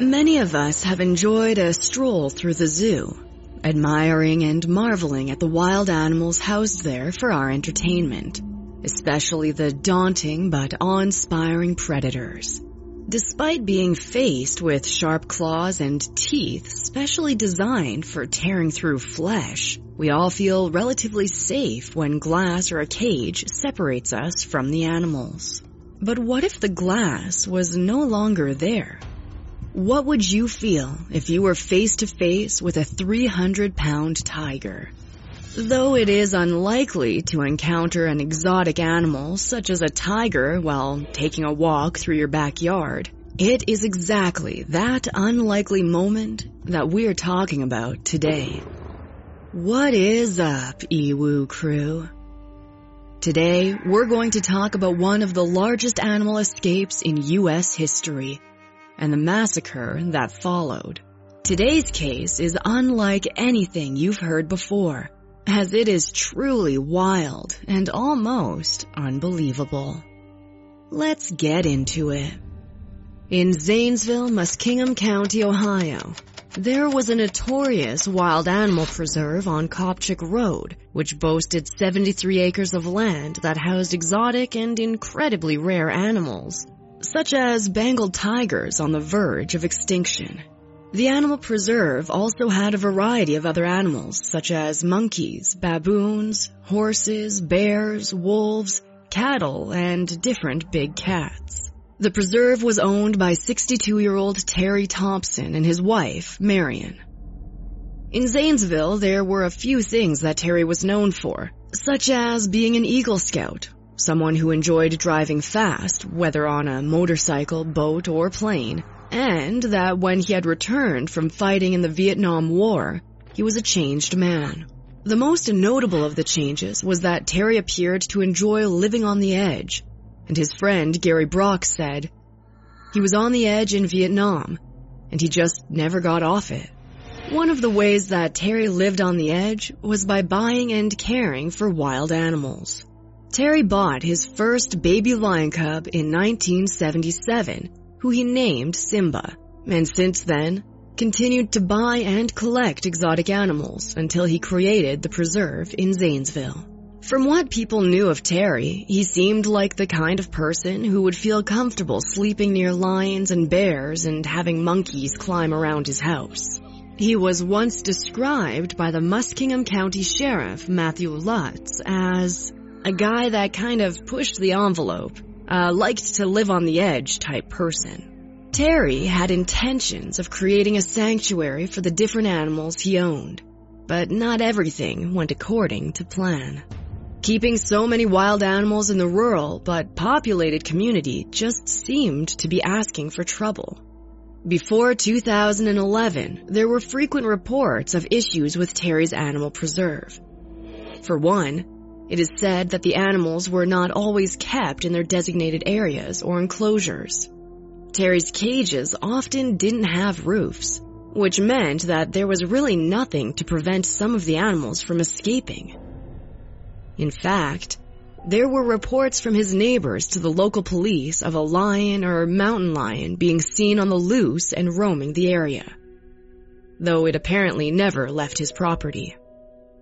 Many of us have enjoyed a stroll through the zoo, admiring and marveling at the wild animals housed there for our entertainment, especially the daunting but awe-inspiring predators. Despite being faced with sharp claws and teeth specially designed for tearing through flesh, we all feel relatively safe when glass or a cage separates us from the animals. But what if the glass was no longer there? What would you feel if you were face to face with a 300 pound tiger? Though it is unlikely to encounter an exotic animal such as a tiger while taking a walk through your backyard, it is exactly that unlikely moment that we're talking about today. What is up, Ewu crew? Today, we're going to talk about one of the largest animal escapes in U.S. history and the massacre that followed. Today's case is unlike anything you've heard before, as it is truly wild and almost unbelievable. Let's get into it. In Zanesville, Muskingum County, Ohio, there was a notorious wild animal preserve on Kopchick Road, which boasted 73 acres of land that housed exotic and incredibly rare animals such as Bengal tigers on the verge of extinction. The animal preserve also had a variety of other animals, such as monkeys, baboons, horses, bears, wolves, cattle, and different big cats. The preserve was owned by 62-year-old Terry Thompson and his wife, Marion. In Zanesville, there were a few things that Terry was known for, such as being an Eagle Scout, someone who enjoyed driving fast, whether on a motorcycle, boat, or plane, and that when he had returned from fighting in the Vietnam War, he was a changed man. The most notable of the changes was that Terry appeared to enjoy living on the edge, and his friend Gary Brock said, he was on the edge in Vietnam, and he just never got off it. One of the ways that Terry lived on the edge was by buying and caring for wild animals. Terry bought his first baby lion cub in 1977, who he named Simba, and since then, continued to buy and collect exotic animals until he created the preserve in Zanesville. From what people knew of Terry, he seemed like the kind of person who would feel comfortable sleeping near lions and bears and having monkeys climb around his house. He was once described by the Muskingum County Sheriff, Matthew Lutz, as a guy that kind of pushed the envelope, uh, liked to live on the edge type person. Terry had intentions of creating a sanctuary for the different animals he owned, but not everything went according to plan. Keeping so many wild animals in the rural but populated community just seemed to be asking for trouble. Before 2011, there were frequent reports of issues with Terry's animal preserve. For one, it is said that the animals were not always kept in their designated areas or enclosures. Terry's cages often didn't have roofs, which meant that there was really nothing to prevent some of the animals from escaping. In fact, there were reports from his neighbors to the local police of a lion or mountain lion being seen on the loose and roaming the area, though it apparently never left his property.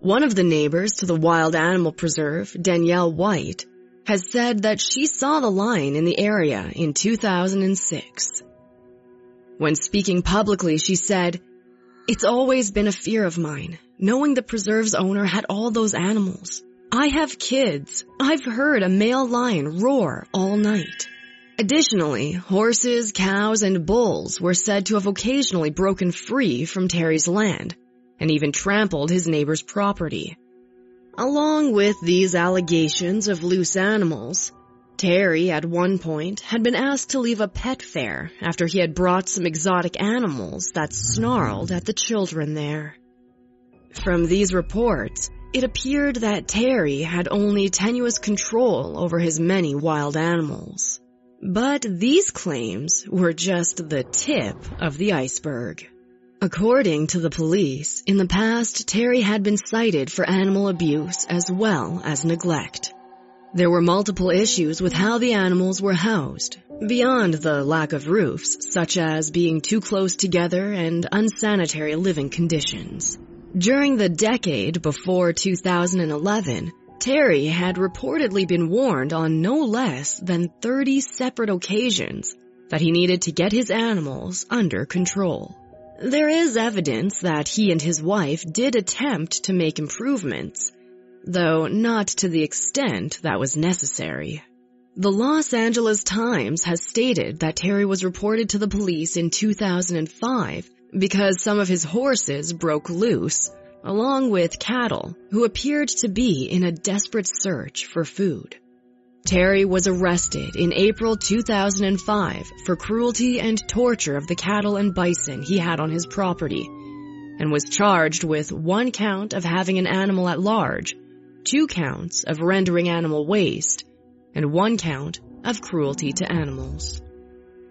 One of the neighbors to the wild animal preserve, Danielle White, has said that she saw the lion in the area in 2006. When speaking publicly, she said, It's always been a fear of mine, knowing the preserve's owner had all those animals. I have kids. I've heard a male lion roar all night. Additionally, horses, cows, and bulls were said to have occasionally broken free from Terry's land, and even trampled his neighbor's property. Along with these allegations of loose animals, Terry, at one point, had been asked to leave a pet fair after he had brought some exotic animals that snarled at the children there. From these reports, it appeared that Terry had only tenuous control over his many wild animals. But these claims were just the tip of the iceberg. According to the police, in the past, Terry had been cited for animal abuse as well as neglect. There were multiple issues with how the animals were housed, beyond the lack of roofs, such as being too close together and unsanitary living conditions. During the decade before 2011, Terry had reportedly been warned on no less than 30 separate occasions that he needed to get his animals under control. There is evidence that he and his wife did attempt to make improvements, though not to the extent that was necessary. The Los Angeles Times has stated that Terry was reported to the police in 2005 because some of his horses broke loose, along with cattle who appeared to be in a desperate search for food. Terry was arrested in April 2005 for cruelty and torture of the cattle and bison he had on his property and was charged with one count of having an animal at large, two counts of rendering animal waste, and one count of cruelty to animals.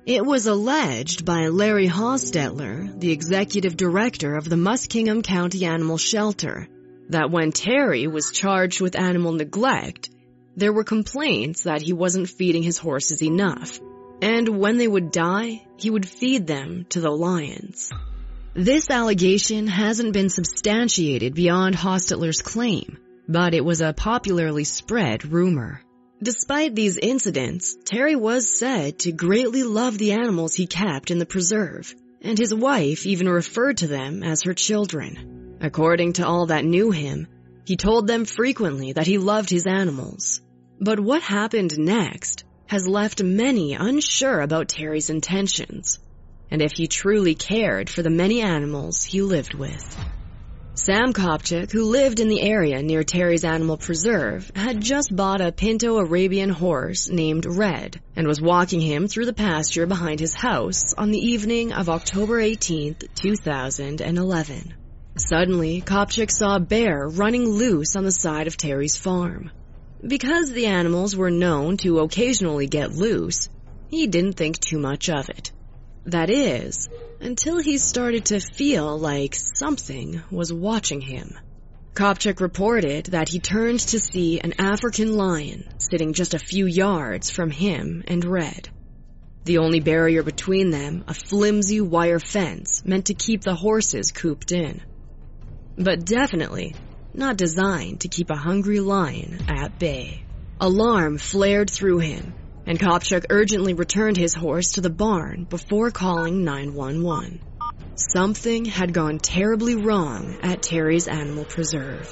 It was alleged by Larry Hostetler, the executive director of the Muskingum County Animal Shelter, that when Terry was charged with animal neglect, there were complaints that he wasn't feeding his horses enough, and when they would die, he would feed them to the lions. This allegation hasn't been substantiated beyond Hostetler's claim, but it was a popularly spread rumor. Despite these incidents, Terry was said to greatly love the animals he kept in the preserve, and his wife even referred to them as her children. According to all that knew him, he told them frequently that he loved his animals. But what happened next has left many unsure about Terry's intentions, and if he truly cared for the many animals he lived with. Sam Kopchak, who lived in the area near Terry's Animal Preserve, had just bought a Pinto Arabian horse named Red and was walking him through the pasture behind his house on the evening of October 18, 2011. Suddenly, Kopchak saw a bear running loose on the side of Terry's farm. Because the animals were known to occasionally get loose, he didn't think too much of it. That is, until he started to feel like something was watching him. Kopchak reported that he turned to see an African lion sitting just a few yards from him and Red. The only barrier between them, a flimsy wire fence meant to keep the horses cooped in. But definitely not designed to keep a hungry lion at bay. Alarm flared through him, and Kopchak urgently returned his horse to the barn before calling 911. Something had gone terribly wrong at Terry's Animal Preserve.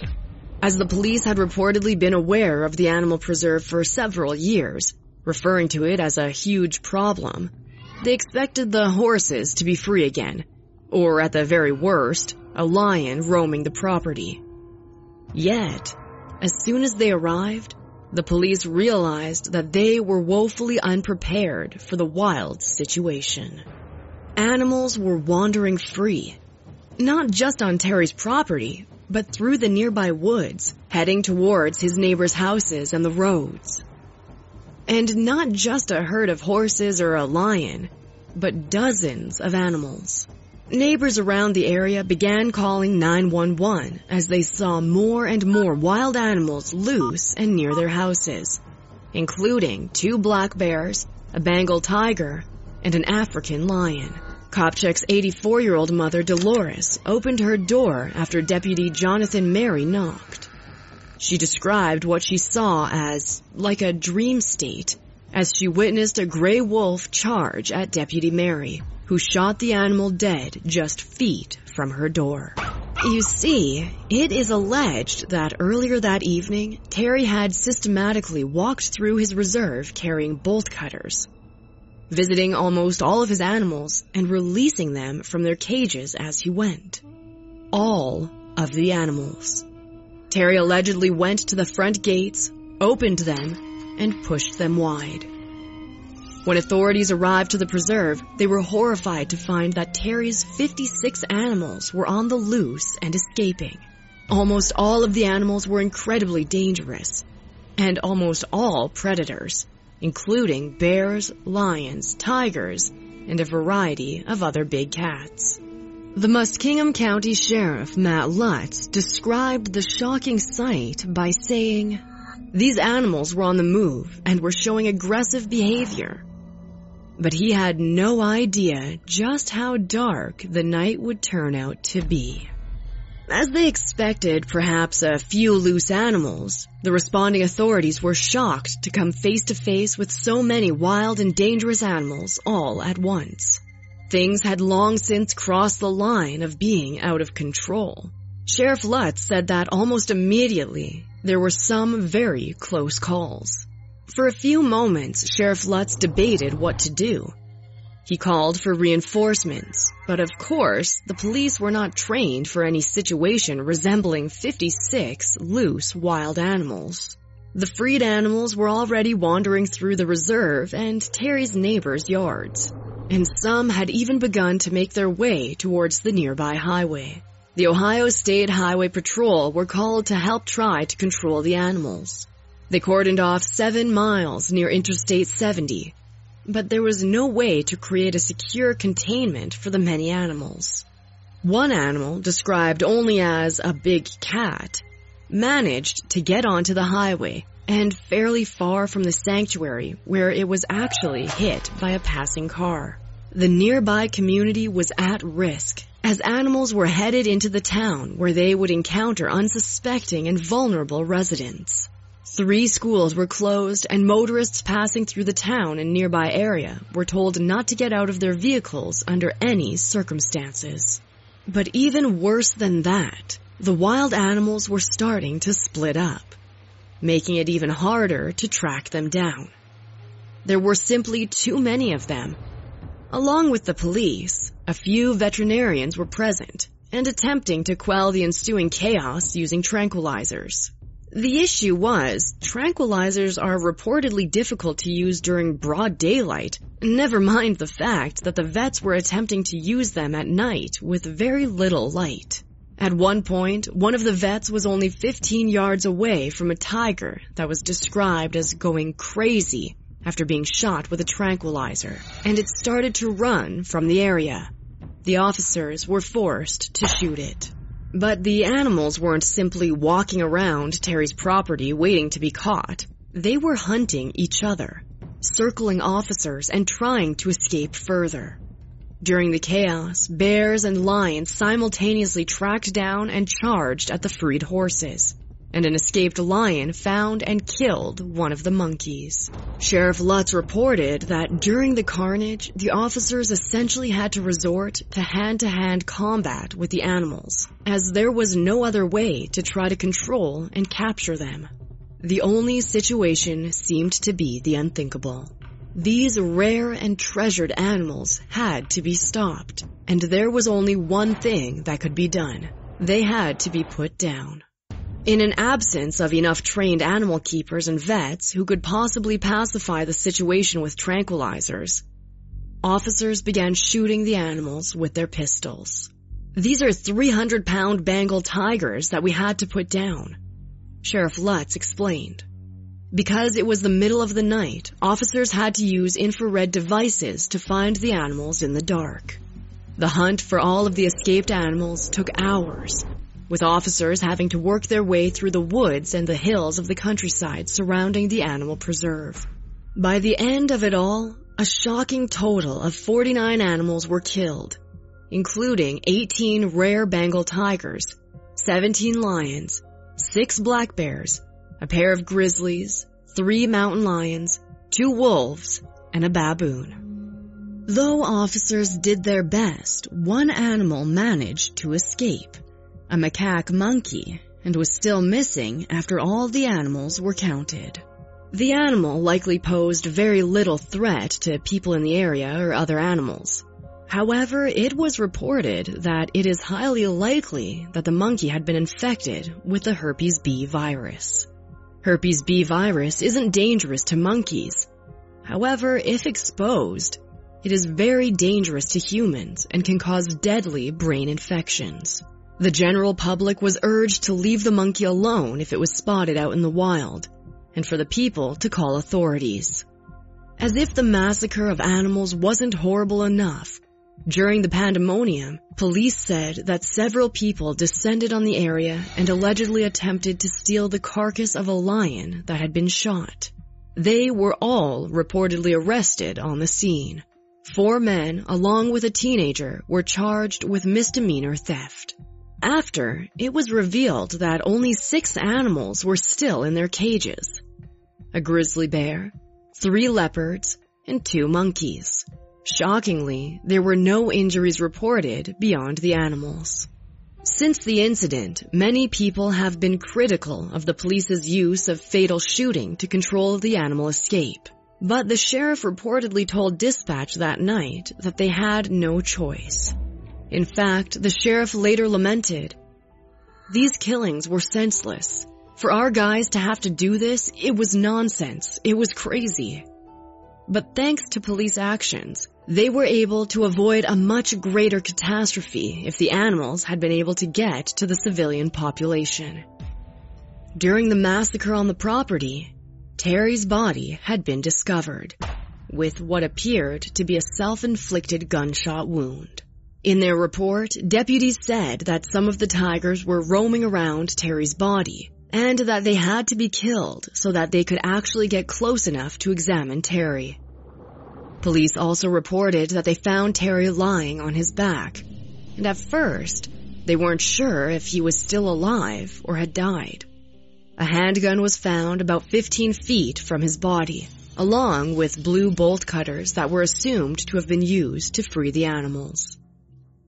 As the police had reportedly been aware of the animal preserve for several years, referring to it as a huge problem, they expected the horses to be free again, or at the very worst, a lion roaming the property. Yet, as soon as they arrived, the police realized that they were woefully unprepared for the wild situation. Animals were wandering free, not just on Terry's property, but through the nearby woods, heading towards his neighbors' houses and the roads. And not just a herd of horses or a lion, but dozens of animals. Neighbors around the area began calling 911 as they saw more and more wild animals loose and near their houses, including two black bears, a Bengal tiger, and an African lion. Kopchak's 84-year-old mother Dolores opened her door after Deputy Jonathan Merry knocked. She described what she saw as like a dream state as she witnessed a gray wolf charge at Deputy Merry who shot the animal dead just feet from her door. You see, it is alleged that earlier that evening, Terry had systematically walked through his reserve carrying bolt cutters, visiting almost all of his animals and releasing them from their cages as he went. All of the animals. Terry allegedly went to the front gates, opened them, and pushed them wide. When authorities arrived to the preserve, they were horrified to find that Terry's 56 animals were on the loose and escaping. Almost all of the animals were incredibly dangerous, and almost all predators, including bears, lions, tigers, and a variety of other big cats. The Muskingum County Sheriff Matt Lutz described the shocking sight by saying, These animals were on the move and were showing aggressive behavior. But he had no idea just how dark the night would turn out to be. As they expected perhaps a few loose animals, the responding authorities were shocked to come face to face with so many wild and dangerous animals all at once. Things had long since crossed the line of being out of control. Sheriff Lutz said that almost immediately there were some very close calls. For a few moments, Sheriff Lutz debated what to do. He called for reinforcements, but of course, the police were not trained for any situation resembling 56 loose wild animals. The freed animals were already wandering through the reserve and Terry's neighbors' yards, and some had even begun to make their way towards the nearby highway. The Ohio State Highway Patrol were called to help try to control the animals. They cordoned off seven miles near Interstate 70 but there was no way to create a secure containment for the many animals. One animal, described only as a big cat, managed to get onto the highway and fairly far from the sanctuary where it was actually hit by a passing car. The nearby community was at risk as animals were headed into the town where they would encounter unsuspecting and vulnerable residents. Three schools were closed and motorists passing through the town and nearby area were told not to get out of their vehicles under any circumstances. But even worse than that, the wild animals were starting to split up, making it even harder to track them down. There were simply too many of them. Along with the police, a few veterinarians were present and attempting to quell the ensuing chaos using tranquilizers. The issue was, tranquilizers are reportedly difficult to use during broad daylight, never mind the fact that the vets were attempting to use them at night with very little light. At one point, one of the vets was only 15 yards away from a tiger that was described as going crazy after being shot with a tranquilizer, and it started to run from the area. The officers were forced to shoot it. But the animals weren't simply walking around Terry's property waiting to be caught. They were hunting each other, circling officers and trying to escape further. During the chaos, bears and lions simultaneously tracked down and charged at the freed horses and an escaped lion found and killed one of the monkeys. Sheriff Lutz reported that during the carnage, the officers essentially had to resort to hand-to-hand combat with the animals, as there was no other way to try to control and capture them. The only situation seemed to be the unthinkable. These rare and treasured animals had to be stopped, and there was only one thing that could be done. They had to be put down. In an absence of enough trained animal keepers and vets who could possibly pacify the situation with tranquilizers, officers began shooting the animals with their pistols. These are 300 pound Bengal tigers that we had to put down, Sheriff Lutz explained. Because it was the middle of the night, officers had to use infrared devices to find the animals in the dark. The hunt for all of the escaped animals took hours with officers having to work their way through the woods and the hills of the countryside surrounding the animal preserve. By the end of it all, a shocking total of 49 animals were killed, including 18 rare Bengal tigers, 17 lions, 6 black bears, a pair of grizzlies, 3 mountain lions, 2 wolves, and a baboon. Though officers did their best, one animal managed to escape a macaque monkey, and was still missing after all the animals were counted. The animal likely posed very little threat to people in the area or other animals. However, it was reported that it is highly likely that the monkey had been infected with the herpes B virus. Herpes B virus isn't dangerous to monkeys. However, if exposed, it is very dangerous to humans and can cause deadly brain infections. The general public was urged to leave the monkey alone if it was spotted out in the wild, and for the people to call authorities. As if the massacre of animals wasn't horrible enough, During the pandemonium, police said that several people descended on the area and allegedly attempted to steal the carcass of a lion that had been shot. They were all reportedly arrested on the scene. Four men, along with a teenager, were charged with misdemeanor theft. After, it was revealed that only six animals were still in their cages. A grizzly bear, three leopards, and two monkeys. Shockingly, there were no injuries reported beyond the animals. Since the incident, many people have been critical of the police's use of fatal shooting to control the animal escape. But the sheriff reportedly told dispatch that night that they had no choice. In fact, the sheriff later lamented, These killings were senseless. For our guys to have to do this, it was nonsense. It was crazy. But thanks to police actions, they were able to avoid a much greater catastrophe if the animals had been able to get to the civilian population. During the massacre on the property, Terry's body had been discovered, with what appeared to be a self-inflicted gunshot wound. In their report, deputies said that some of the tigers were roaming around Terry's body, and that they had to be killed so that they could actually get close enough to examine Terry. Police also reported that they found Terry lying on his back, and at first, they weren't sure if he was still alive or had died. A handgun was found about 15 feet from his body, along with blue bolt cutters that were assumed to have been used to free the animals.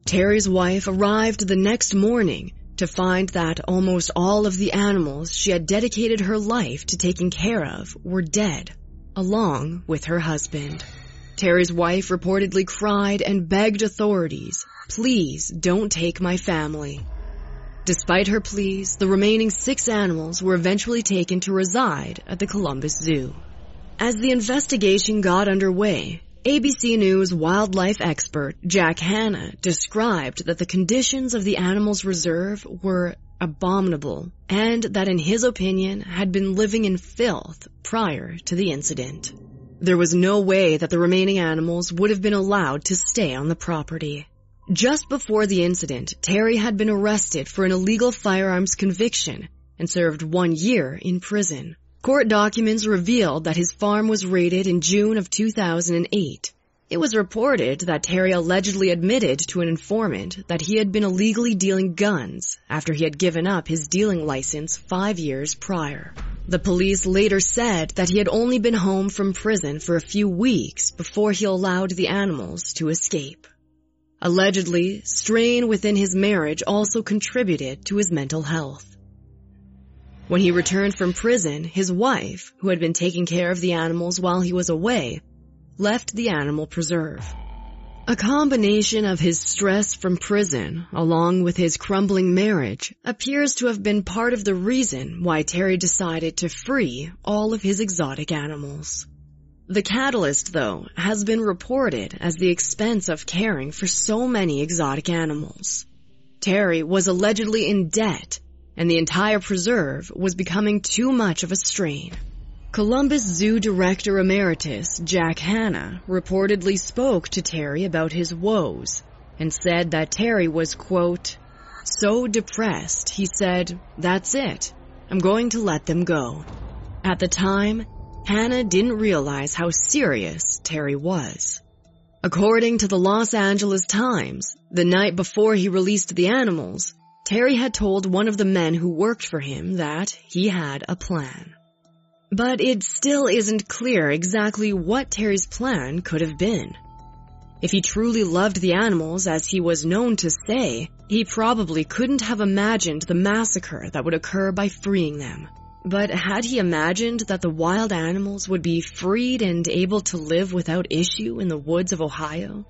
Terry's wife arrived the next morning to find that almost all of the animals she had dedicated her life to taking care of were dead, along with her husband. Terry's wife reportedly cried and begged authorities, please don't take my family. Despite her pleas, the remaining six animals were eventually taken to reside at the Columbus Zoo. As the investigation got underway, ABC News wildlife expert Jack Hanna described that the conditions of the animals reserve were abominable and that in his opinion had been living in filth prior to the incident. There was no way that the remaining animals would have been allowed to stay on the property. Just before the incident, Terry had been arrested for an illegal firearms conviction and served one year in prison. Court documents revealed that his farm was raided in June of 2008. It was reported that Terry allegedly admitted to an informant that he had been illegally dealing guns after he had given up his dealing license five years prior. The police later said that he had only been home from prison for a few weeks before he allowed the animals to escape. Allegedly, strain within his marriage also contributed to his mental health. When he returned from prison, his wife, who had been taking care of the animals while he was away, left the animal preserve. A combination of his stress from prison, along with his crumbling marriage, appears to have been part of the reason why Terry decided to free all of his exotic animals. The catalyst, though, has been reported as the expense of caring for so many exotic animals. Terry was allegedly in debt and the entire preserve was becoming too much of a strain. Columbus Zoo Director Emeritus Jack Hanna reportedly spoke to Terry about his woes and said that Terry was, quote, so depressed he said, that's it, I'm going to let them go. At the time, Hanna didn't realize how serious Terry was. According to the Los Angeles Times, the night before he released the animals, Terry had told one of the men who worked for him that he had a plan. But it still isn't clear exactly what Terry's plan could have been. If he truly loved the animals as he was known to say, he probably couldn't have imagined the massacre that would occur by freeing them. But had he imagined that the wild animals would be freed and able to live without issue in the woods of Ohio?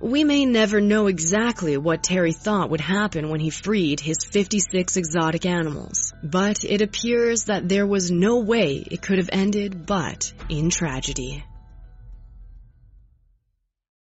We may never know exactly what Terry thought would happen when he freed his 56 exotic animals, but it appears that there was no way it could have ended but in tragedy.